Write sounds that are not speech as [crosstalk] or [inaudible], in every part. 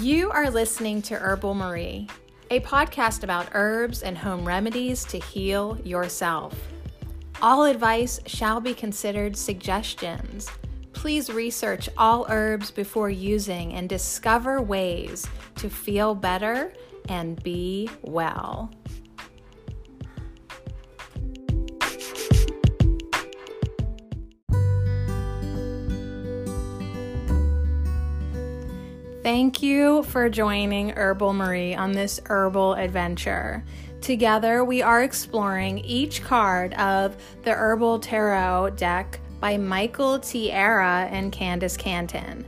You are listening to Herbal Marie, a podcast about herbs and home remedies to heal yourself. All advice shall be considered suggestions. Please research all herbs before using and discover ways to feel better and be well. Thank you for joining Herbal Marie on this herbal adventure. Together, we are exploring each card of the Herbal Tarot deck by Michael Tierra and Candis Cantin.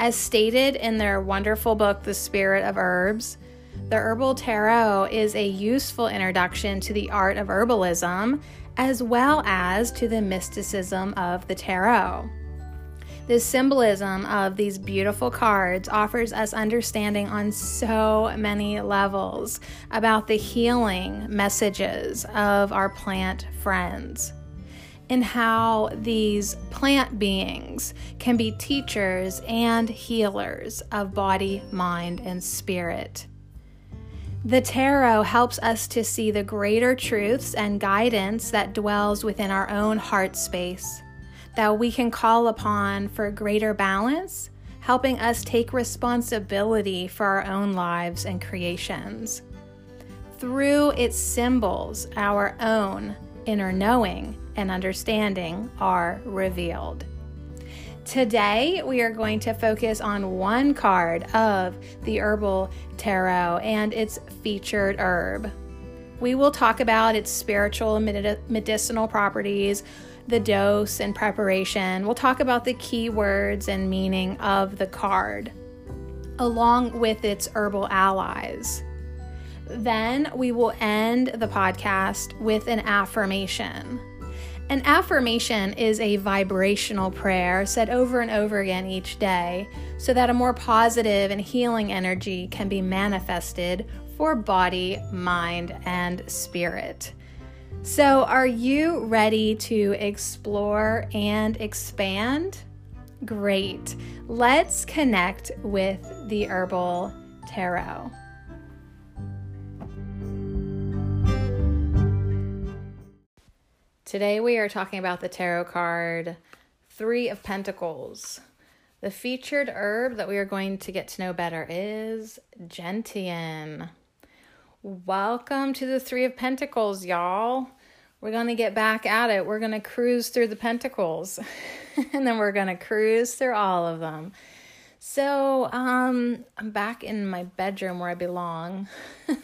As stated in their wonderful book, The Spirit of Herbs, the Herbal Tarot is a useful introduction to the art of herbalism as well as to the mysticism of the tarot. The symbolism of these beautiful cards offers us understanding on so many levels about the healing messages of our plant friends and how these plant beings can be teachers and healers of body, mind, and spirit. The tarot helps us to see the greater truths and guidance that dwells within our own heart space that we can call upon for greater balance, helping us take responsibility for our own lives and creations. Through its symbols, our own inner knowing and understanding are revealed. Today, we are going to focus on one card of the Herbal Tarot and its featured herb. We will talk about its spiritual and medicinal properties, the dose and preparation. We'll talk about the key words and meaning of the card, along with its herbal allies. Then we will end the podcast with an affirmation. An affirmation is a vibrational prayer said over and over again each day so that a more positive and healing energy can be manifested for body, mind, and spirit. So, are you ready to explore and expand? Great. Let's connect with the Herbal Tarot. Today we are talking about the tarot card Three of Pentacles. The featured herb that we are going to get to know better is gentian. Welcome to the Three of Pentacles, y'all. We're going to get back at it. We're going to cruise through the pentacles [laughs] and then we're going to cruise through all of them. So, um, I'm back in my bedroom where I belong. [laughs] it's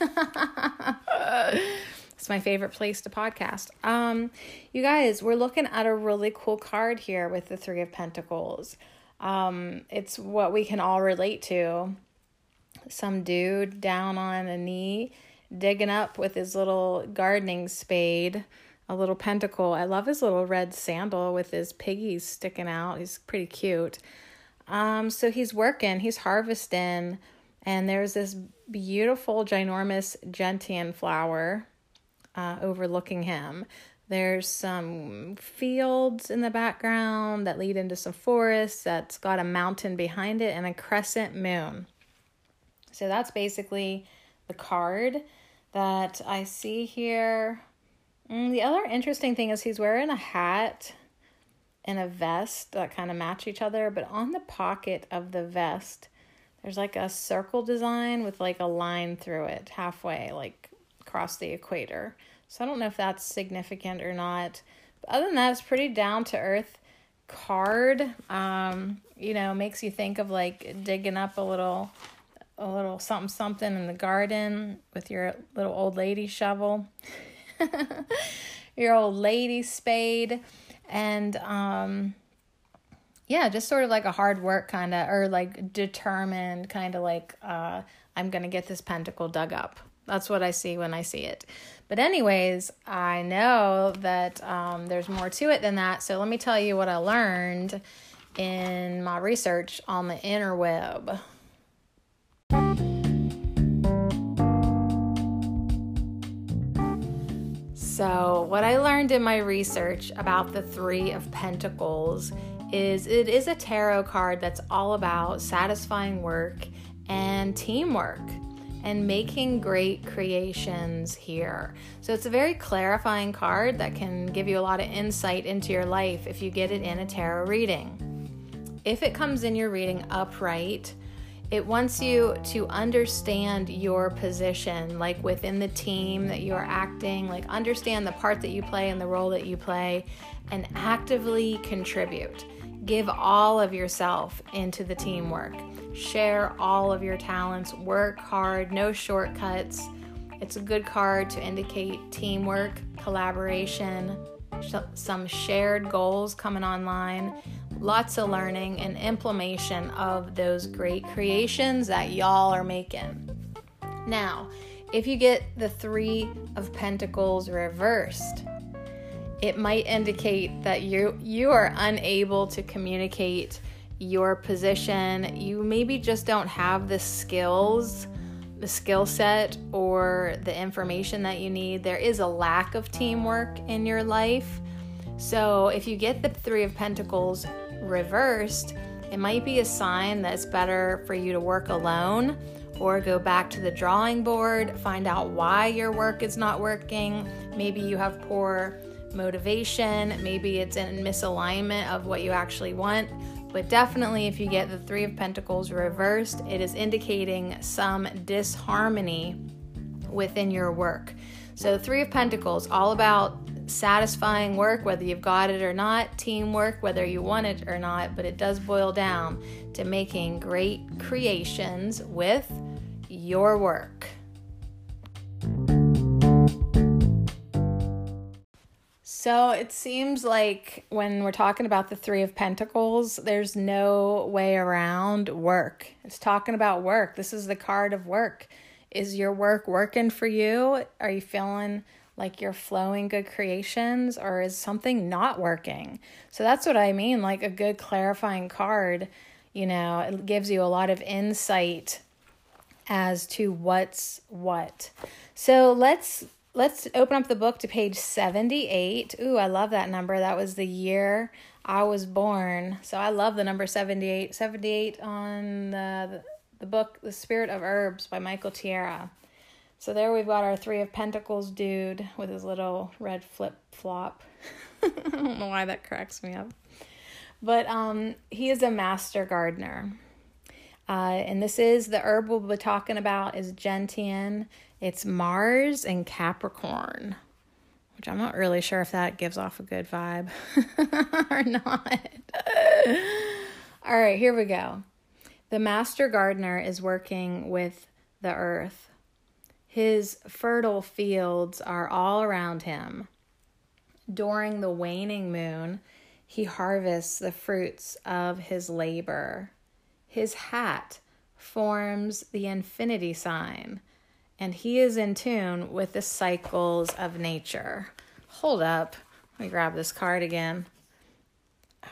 my favorite place to podcast. Um, you guys, we're looking at a really cool card here with the 3 of pentacles. Um, it's what we can all relate to. Some dude down on a knee digging up with his little gardening spade, a little pentacle. I love his little red sandal with his piggies sticking out. He's pretty cute. Um, so he's working, he's harvesting, and there's this beautiful, ginormous gentian flower uh, overlooking him. There's some fields in the background that lead into some forests that's got a mountain behind it and a crescent moon. So that's basically the card that I see here. Mm, the other interesting thing is he's wearing a hat and a vest that kind of match each other, but on the pocket of the vest, there's like a circle design with like a line through it halfway, like across the equator. So I don't know if that's significant or not. But other than that, it's pretty down to earth card. Um, you know, makes you think of like digging up a little a little something something in the garden with your little old lady shovel, [laughs] your old lady spade, and um, yeah, just sort of like a hard work kind of, or like determined kind of like, uh, I'm gonna get this pentacle dug up. That's what I see when I see it. But, anyways, I know that um, there's more to it than that. So, let me tell you what I learned in my research on the interweb. So, what I learned in my research about the Three of Pentacles is it is a tarot card that's all about satisfying work and teamwork and making great creations here. So it's a very clarifying card that can give you a lot of insight into your life if you get it in a tarot reading. If it comes in your reading upright, it wants you to understand your position, like within the team that you are acting, like understand the part that you play and the role that you play, and actively contribute. Give all of yourself into the teamwork. Share all of your talents. Work hard, no shortcuts. It's a good card to indicate teamwork, collaboration, some shared goals coming online, lots of learning and implementation of those great creations that y'all are making. Now, if you get the Three of Pentacles reversed, it might indicate that you you are unable to communicate your position. You maybe just don't have the skills, the skill set or the information that you need. There is a lack of teamwork in your life. So, if you get the 3 of pentacles reversed, it might be a sign that it's better for you to work alone or go back to the drawing board, find out why your work is not working. Maybe you have poor motivation, maybe it's in misalignment of what you actually want. But definitely, if you get the Three of Pentacles reversed, it is indicating some disharmony within your work. So, Three of Pentacles, all about satisfying work, whether you've got it or not, teamwork, whether you want it or not, but it does boil down to making great creations with your work. So it seems like when we're talking about the Three of Pentacles, there's no way around work. It's talking about work. This is the card of work. Is your work working for you? Are you feeling like you're flowing good creations or is something not working? So that's what I mean. Like a good clarifying card, you know, it gives you a lot of insight as to what's what. So let's let's open up the book to page 78. Ooh, I love that number. That was the year I was born. So I love the number 78. 78 on the, the book The Spirit of Herbs by Michael Tierra. So there we've got our Three of Pentacles dude with his little red flip flop. [laughs] I don't know why that cracks me up. But um, he is a master gardener. Uh, and this is the herb we'll be talking about is gentian it's Mars and Capricorn, which I'm not really sure if that gives off a good vibe [laughs] or not. [laughs] All right, here we go. The master gardener is working with the earth. His fertile fields are all around him. During the waning moon, he harvests the fruits of his labor. His hat forms the infinity sign and he is in tune with the cycles of nature. Hold up. Let me grab this card again.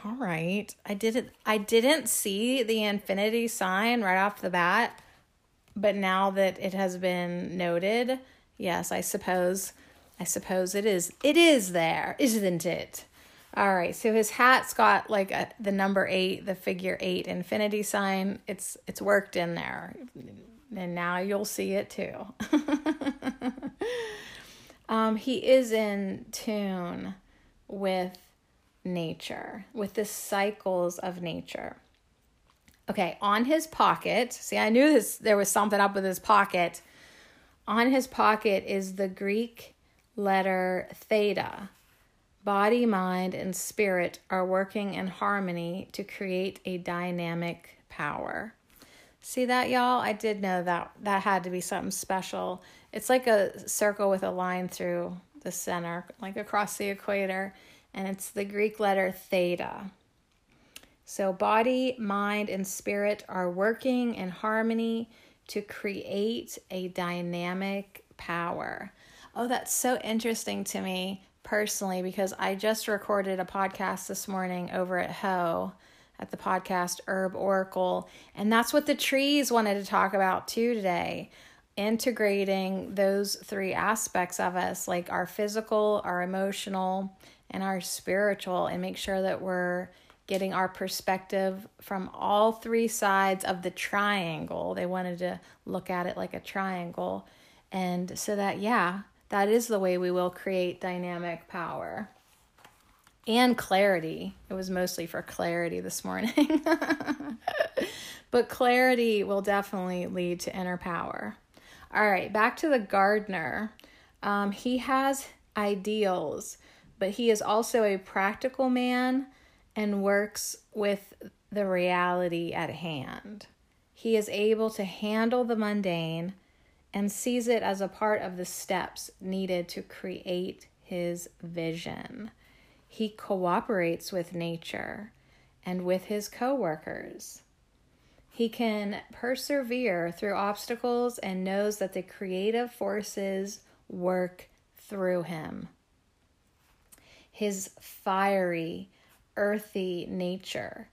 All right. I didn't I didn't see the infinity sign right off the bat, but now that it has been noted, yes, I suppose I suppose it is it is there, isn't it? All right, so his hat's got like a, the number eight, the figure eight infinity sign. It's it's worked in there and now you'll see it too. [laughs] um, he is in tune with nature, with the cycles of nature. Okay, on his pocket, see, I knew this there was something up with his pocket. On his pocket is the Greek letter theta. Body, mind, and spirit are working in harmony to create a dynamic power. See that, y'all? I did know that that had to be something special. It's like a circle with a line through the center, like across the equator, and it's the Greek letter theta. So, body, mind, and spirit are working in harmony to create a dynamic power. Oh, that's so interesting to me personally because I just recorded a podcast this morning over at Ho at the podcast Herb Oracle. And that's what the trees wanted to talk about too today integrating those three aspects of us, like our physical, our emotional, and our spiritual, and make sure that we're getting our perspective from all three sides of the triangle. They wanted to look at it like a triangle. And so that, yeah, that is the way we will create dynamic power and clarity. It was mostly for clarity this morning. [laughs] but clarity will definitely lead to inner power. All right, back to the gardener. Um, he has ideals, but he is also a practical man and works with the reality at hand. He is able to handle the mundane and sees it as a part of the steps needed to create his vision. He cooperates with nature and with his coworkers. He can persevere through obstacles and knows that the creative forces work through him. His fiery, earthy nature.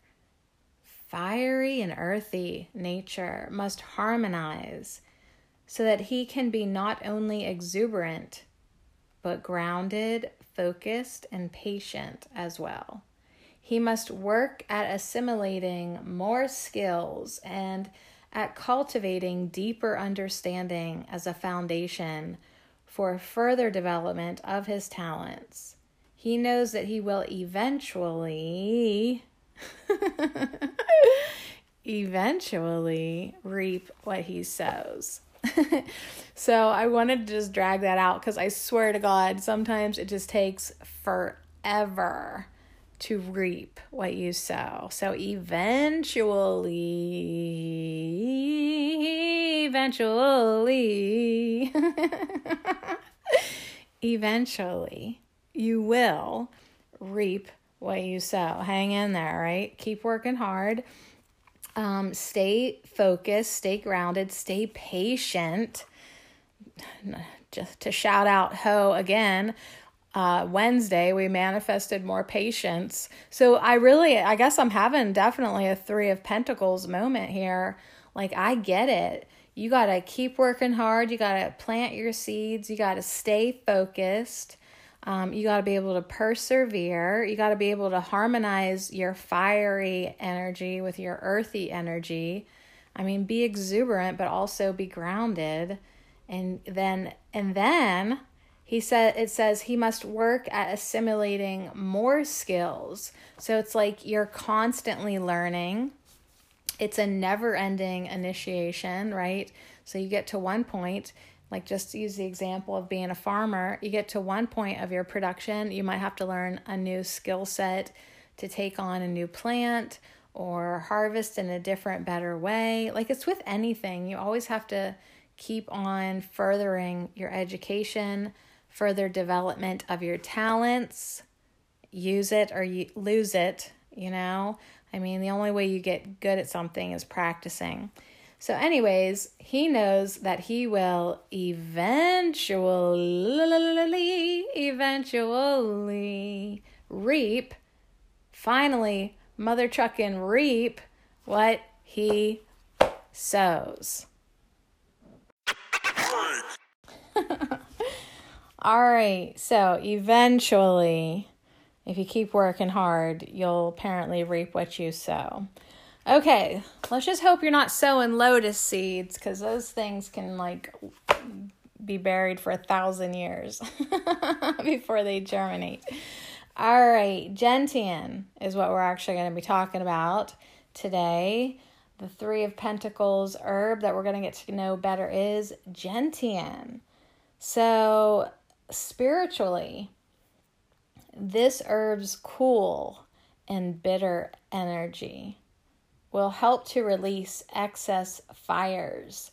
Fiery and earthy nature must harmonize so that he can be not only exuberant, but grounded, focused, and patient as well. He must work at assimilating more skills and at cultivating deeper understanding as a foundation for further development of his talents he knows that he will eventually [laughs] eventually reap what he sows. [laughs] so I wanted to just drag that out because I swear to God, sometimes it just takes forever to reap what you sow. So eventually, eventually, [laughs] eventually, you will reap what you sow. Hang in there, right? Keep working hard. Um, stay focused, stay grounded, stay patient. Just to shout out Ho again, uh, Wednesday we manifested more patience. So I really, I guess I'm having definitely a Three of Pentacles moment here. Like, I get it. You got to keep working hard. You got to plant your seeds. You got to stay focused. Um, you got to be able to persevere. You got to be able to harmonize your fiery energy with your earthy energy. I mean, be exuberant, but also be grounded. And then, and then he said, it says he must work at assimilating more skills. So it's like you're constantly learning. It's a never ending initiation, right? So you get to one point like just use the example of being a farmer you get to one point of your production you might have to learn a new skill set to take on a new plant or harvest in a different better way. Like it's with anything. You always have to keep on furthering your education further development of your talents. Use it or you lose it you know? I mean the only way you get good at something is practicing so, anyways, he knows that he will eventually, eventually reap, finally, mother truckin' reap what he sows. [laughs] All right, so eventually, if you keep working hard, you'll apparently reap what you sow. Okay, let's just hope you're not sowing lotus seeds because those things can like be buried for a thousand years [laughs] before they germinate. All right, gentian is what we're actually going to be talking about today. The Three of Pentacles herb that we're going to get to know better is gentian. So, spiritually, this herb's cool and bitter energy will help to release excess fires,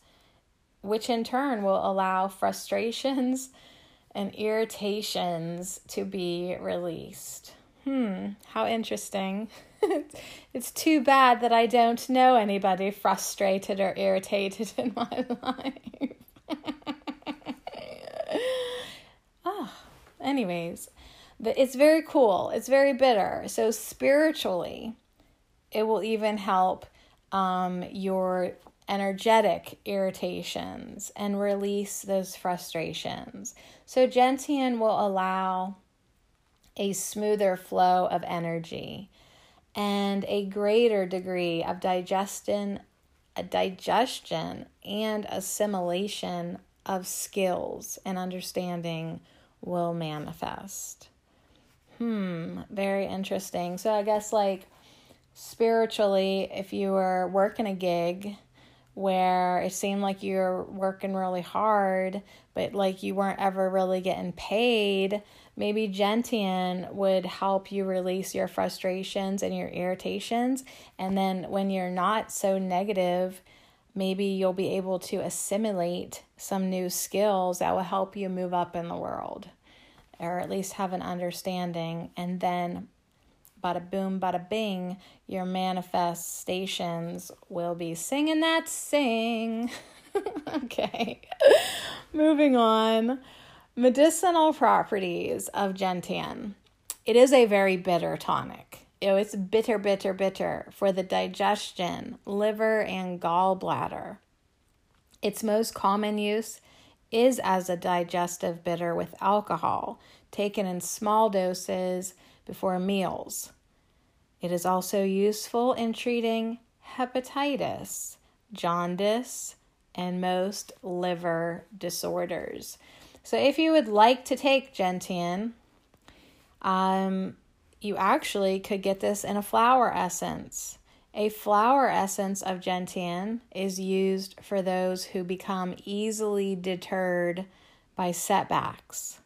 which in turn will allow frustrations [laughs] and irritations to be released. Hmm, how interesting. [laughs] it's too bad that I don't know anybody frustrated or irritated [laughs] in my life. oh, anyways, it's very cool. It's very bitter. So, spiritually, it will even help um, your energetic irritations and release those frustrations. So, Gentian will allow a smoother flow of energy and a greater degree of digestion, a digestion and assimilation of skills and understanding will manifest. Hmm, very interesting. So I guess like spiritually, if you were working a gig where it seemed like you were working really hard, but like you weren't ever really getting paid, maybe Gentian would help you release your frustrations and your irritations. And then when you're not so negative, maybe you'll be able to assimilate some new skills that will help you move up in the world or at least have an understanding. And then bada boom, bada bing, your manifestations will be singing that sing. [laughs] okay, moving on. Medicinal properties of gentian. It is a very bitter tonic. It's bitter, bitter, bitter for the digestion, liver, and gallbladder. Its most common use is as a digestive bitter with alcohol, taken in small doses before meals. It is also useful in treating hepatitis, jaundice, and most liver disorders. So, if you would like to take Gentian, um, you actually could get this in a flower essence. A flower essence of gentian is used for those who become easily deterred by setbacks.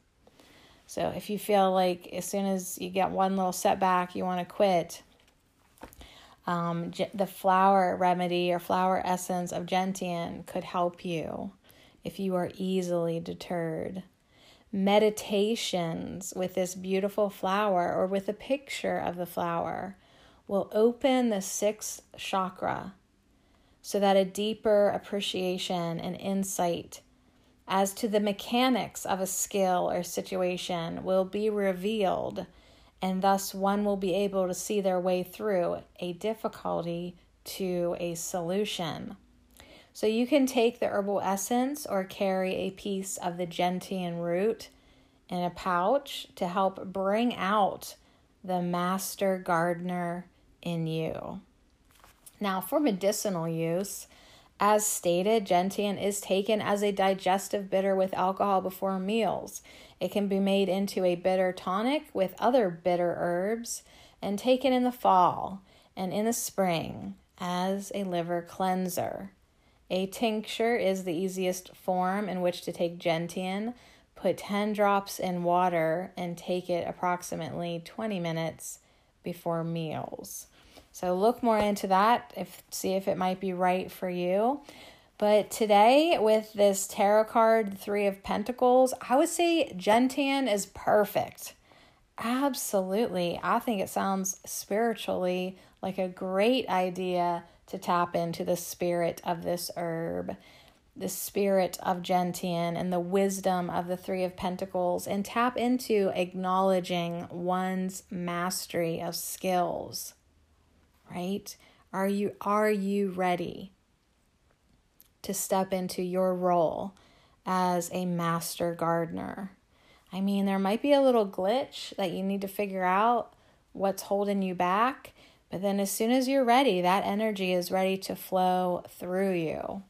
So if you feel like as soon as you get one little setback, you want to quit, um, the flower remedy or flower essence of gentian could help you if you are easily deterred. Meditations with this beautiful flower or with a picture of the flower will open the sixth chakra so that a deeper appreciation and insight as to the mechanics of a skill or situation will be revealed, and thus one will be able to see their way through a difficulty to a solution. So you can take the herbal essence or carry a piece of the gentian root in a pouch to help bring out the master gardener in you. Now, for medicinal use, as stated, gentian is taken as a digestive bitter with alcohol before meals. It can be made into a bitter tonic with other bitter herbs and taken in the fall and in the spring as a liver cleanser. A tincture is the easiest form in which to take gentian. Put 10 drops in water and take it approximately 20 minutes before meals. So look more into that if see if it might be right for you. But today with this tarot card, 3 of Pentacles, I would say Gentian is perfect. Absolutely. I think it sounds spiritually like a great idea to tap into the spirit of this herb, the spirit of Gentian, and the wisdom of the Three of Pentacles, and tap into acknowledging one's mastery of skills right? Are you are you ready to step into your role as a master gardener? I mean, there might be a little glitch that you need to figure out what's holding you back, but then as soon as you're ready, that energy is ready to flow through you.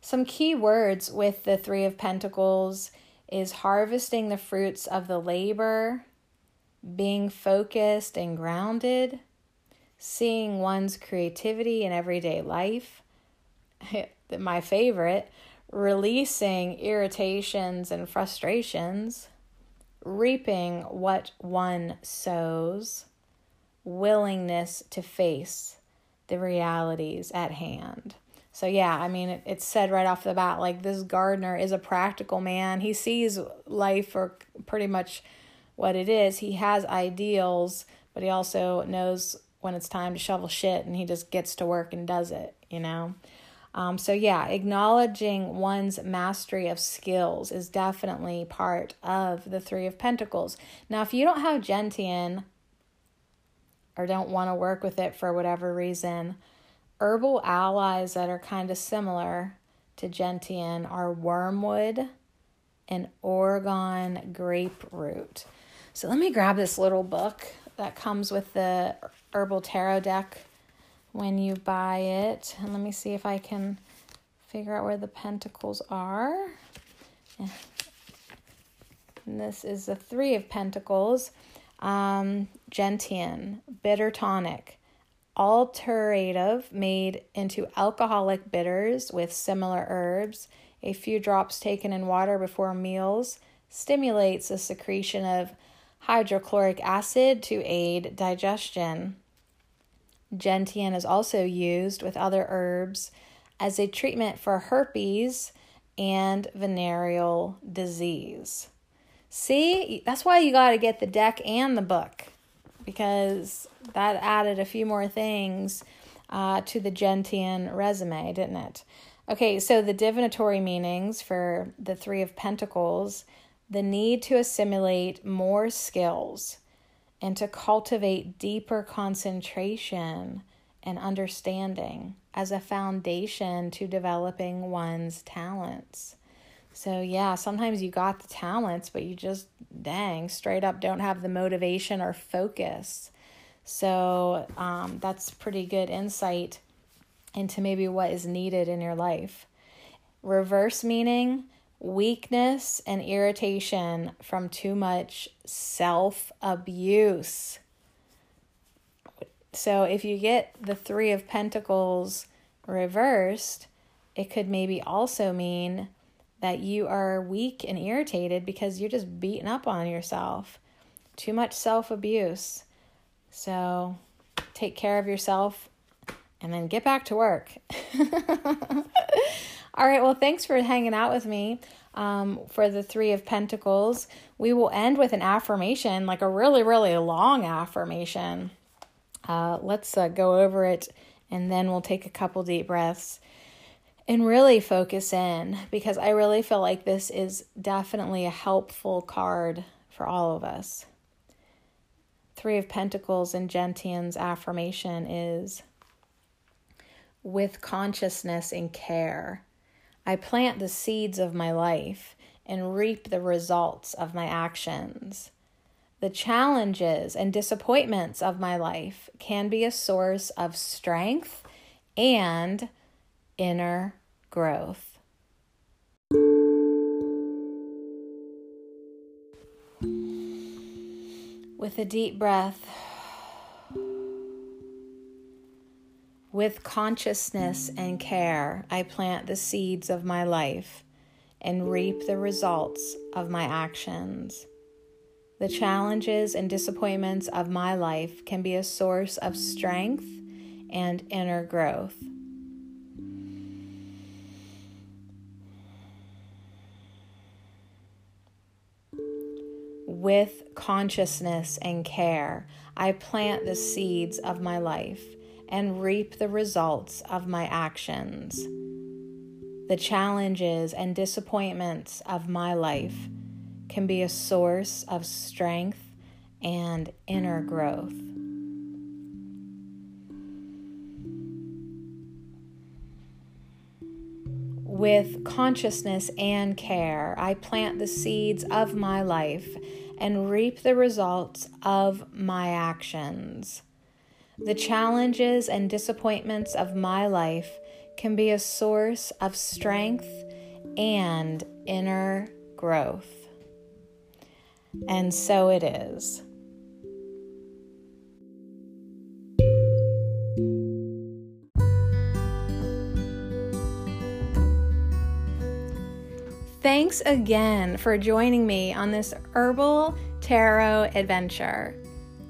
Some key words with the 3 of pentacles is harvesting the fruits of the labor, being focused and grounded, seeing one's creativity in everyday life. [laughs] My favorite, releasing irritations and frustrations, reaping what one sows, willingness to face the realities at hand. So, yeah, I mean, it, it's said right off the bat like this gardener is a practical man. He sees life for pretty much what it is. He has ideals, but he also knows when it's time to shovel shit and he just gets to work and does it, you know? Um, so, yeah, acknowledging one's mastery of skills is definitely part of the Three of Pentacles. Now, if you don't have Gentian or don't want to work with it for whatever reason, herbal allies that are kind of similar to Gentian are wormwood and Oregon grape root. So, let me grab this little book that comes with the herbal tarot deck when you buy it. And let me see if I can figure out where the pentacles are. And this is the Three of Pentacles. Um, Gentian, bitter tonic, alterative, made into alcoholic bitters with similar herbs. A few drops taken in water before meals stimulates the secretion of hydrochloric acid to aid digestion. Gentian is also used with other herbs as a treatment for herpes and venereal disease. See, that's why you got to get the deck and the book because that added a few more things uh, to the Gentian resume, didn't it? Okay, so the divinatory meanings for the Three of Pentacles the need to assimilate more skills and to cultivate deeper concentration and understanding as a foundation to developing one's talents. So, yeah, sometimes you got the talents, but you just, dang, straight up don't have the motivation or focus. So, um, that's pretty good insight into maybe what is needed in your life. Reverse meaning, weakness and irritation from too much self abuse. So, if you get the Three of Pentacles reversed, it could maybe also mean that you are weak and irritated because you're just beating up on yourself. Too much self abuse. So, take care of yourself and then get back to work. [laughs] All right, well, thanks for hanging out with me um, for the Three of Pentacles. We will end with an affirmation, like a really, really long affirmation. Uh, let's uh, go over it and then we'll take a couple deep breaths and really focus in because I really feel like this is definitely a helpful card for all of us. Three of Pentacles and Gentian's affirmation is with consciousness and care. I plant the seeds of my life and reap the results of my actions. The challenges and disappointments of my life can be a source of strength and inner growth. With a deep breath, With consciousness and care, I plant the seeds of my life and reap the results of my actions. The challenges and disappointments of my life can be a source of strength and inner growth. With consciousness and care, I plant the seeds of my life and reap the results of my actions. The challenges and disappointments of my life can be a source of strength and inner growth. With consciousness and care, I plant the seeds of my life and reap the results of my actions. The challenges and disappointments of my life can be a source of strength and inner growth. And so it is. Thanks again for joining me on this herbal tarot adventure.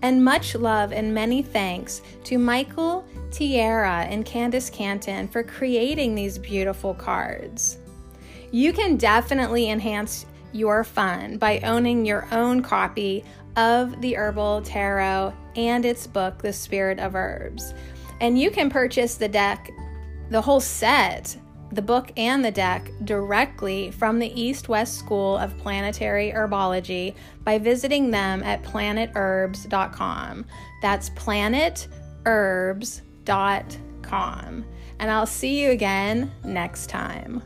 And much love and many thanks to Michael Tierra and Candis Cantin for creating these beautiful cards. You can definitely enhance your fun by owning your own copy of the Herbal Tarot and its book, The Spirit of Herbs. And you can purchase the deck, the whole set, the book and the deck directly from the East West School of Planetary Herbology by visiting them at planetherbs.com. That's planetherbs.com. And I'll see you again next time.